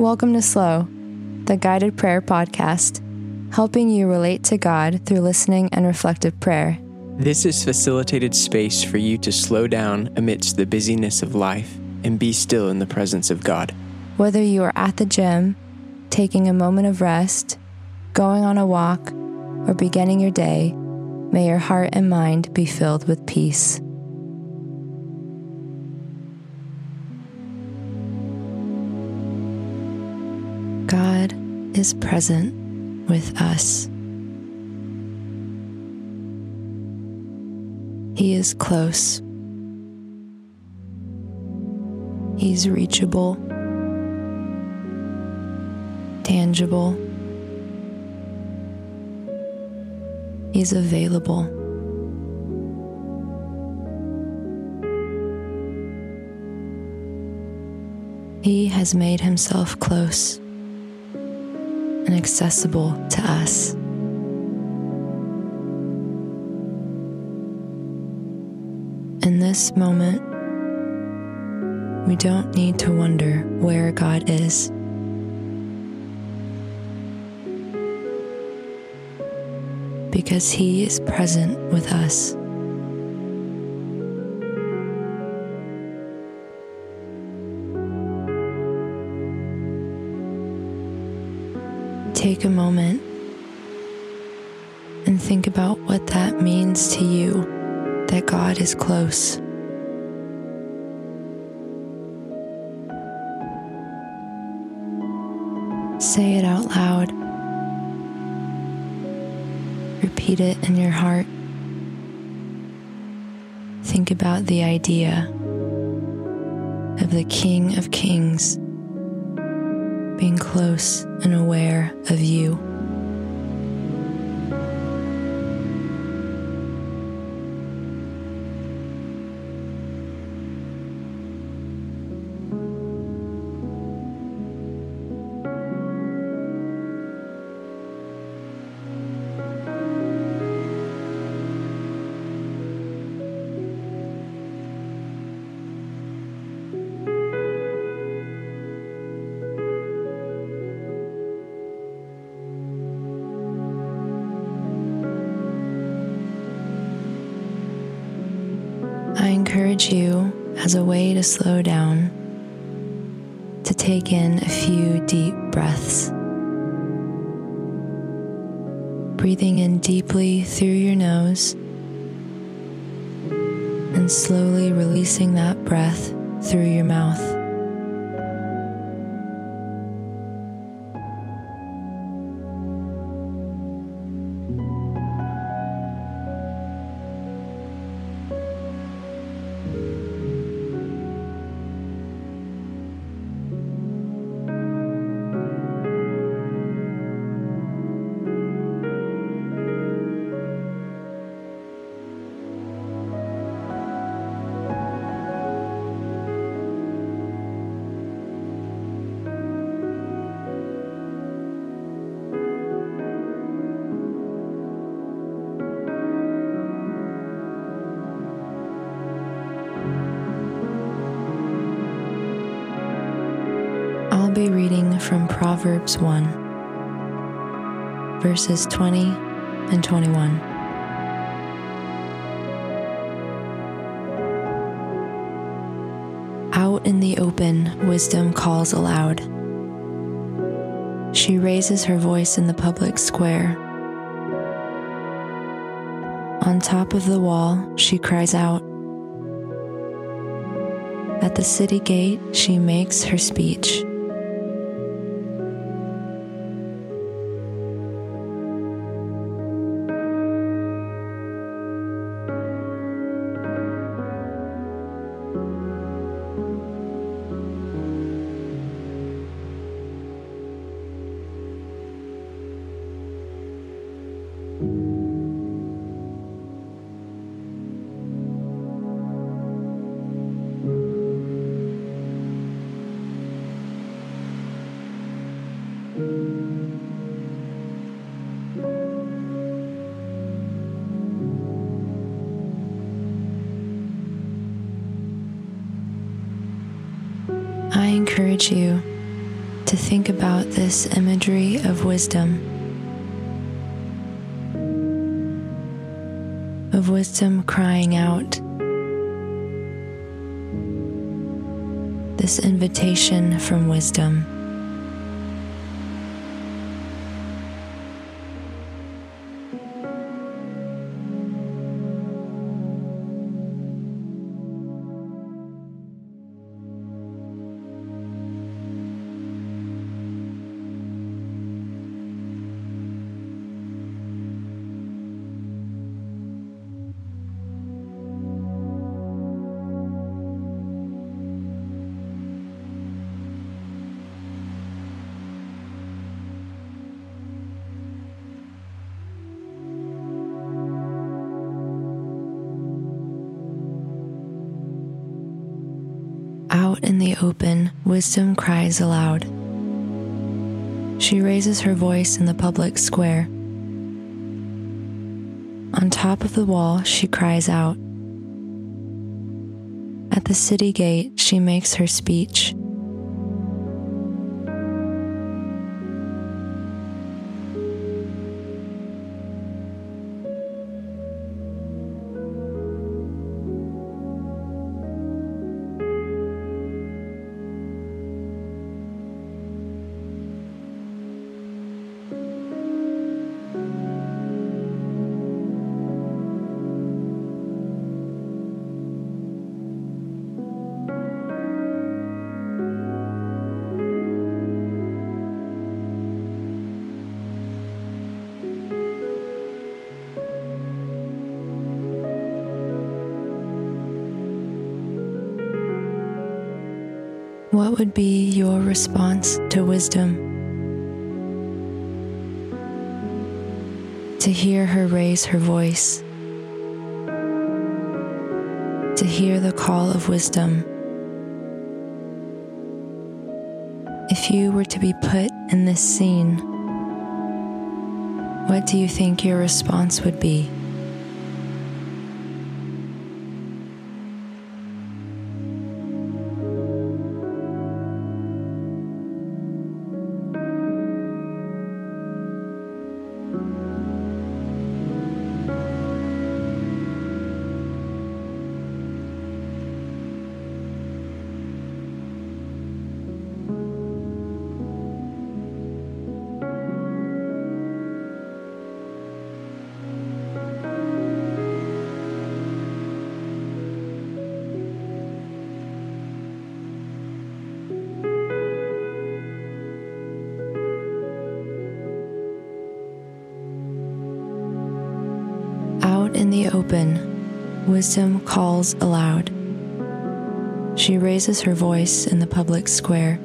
Welcome to Slow, the guided prayer podcast, helping you relate to God through listening and reflective prayer. This is facilitated space for you to slow down amidst the busyness of life and be still in the presence of God. Whether you are at the gym, taking a moment of rest, going on a walk, or beginning your day, may your heart and mind be filled with peace. God is present with us. He is close. He's reachable, tangible. He's available. He has made himself close and accessible to us. In this moment, we don't need to wonder where God is. Because He is present with us. Take a moment and think about what that means to you that God is close. Say it out loud. Repeat it in your heart. Think about the idea of the King of Kings being close and aware of you. You, as a way to slow down, to take in a few deep breaths. Breathing in deeply through your nose and slowly releasing that breath through your mouth. Proverbs 1, verses 20 and 21. Out in the open, wisdom calls aloud. She raises her voice in the public square. On top of the wall, she cries out. At the city gate, she makes her speech. I encourage you to think about this imagery of wisdom. Of wisdom crying out. This invitation from wisdom. Out in the open, wisdom cries aloud. She raises her voice in the public square. On top of the wall, she cries out. At the city gate, she makes her speech. What would be your response to wisdom? To hear her raise her voice, to hear the call of wisdom. If you were to be put in this scene, what do you think your response would be? In the open, wisdom calls aloud. She raises her voice in the public square.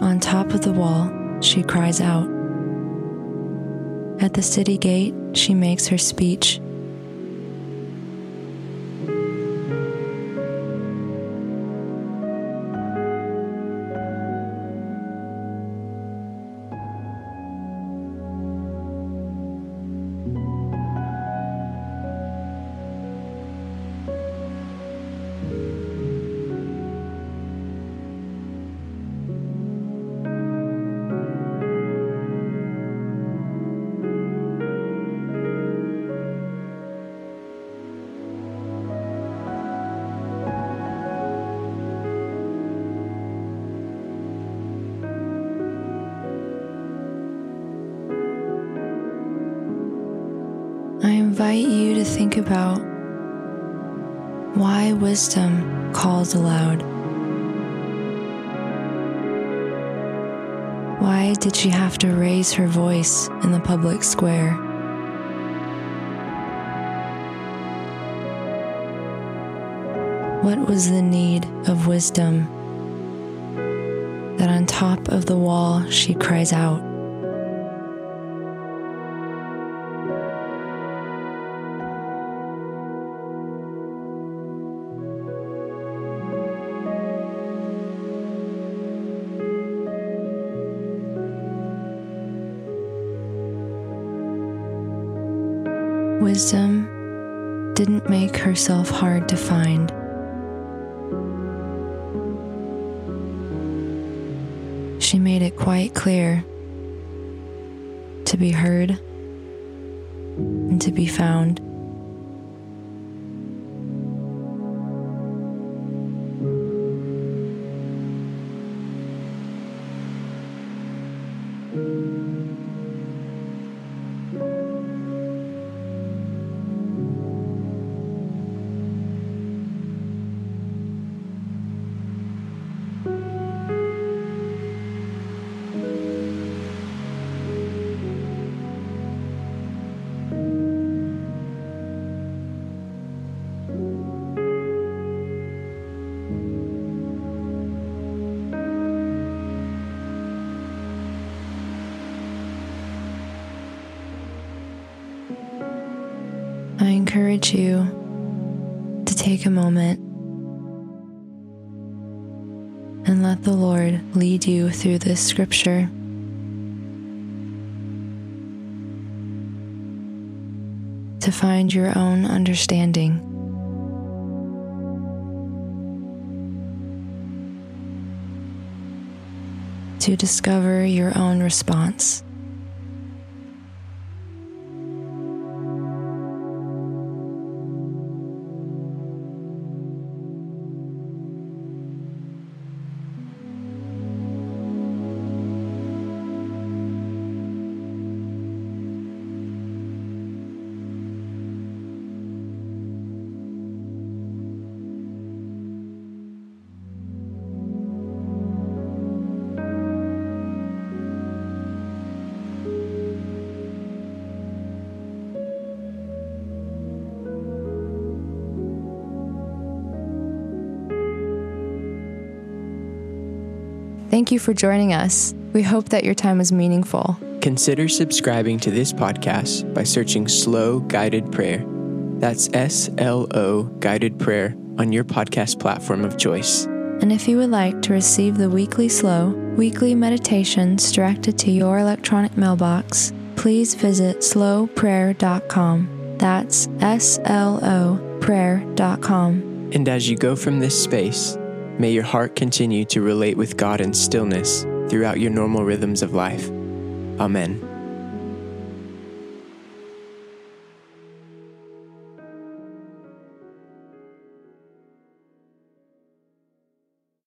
On top of the wall, she cries out. At the city gate, she makes her speech. Invite you to think about why wisdom calls aloud. Why did she have to raise her voice in the public square? What was the need of wisdom that on top of the wall she cries out? Wisdom didn't make herself hard to find. she made it quite clear to be heard and to be found. I encourage you to take a moment and let the Lord lead you through this scripture. To find your own understanding. To discover your own response. Thank you for joining us. We hope that your time was meaningful. Consider subscribing to this podcast by searching Slow Guided Prayer. That's S L O Guided Prayer on your podcast platform of choice. And if you would like to receive the weekly slow, weekly meditations directed to your electronic mailbox, please visit sloprayer.com. That's S L O prayer.com. And as you go from this space, may your heart continue to relate with God in stillness throughout your normal rhythms of life. Amen.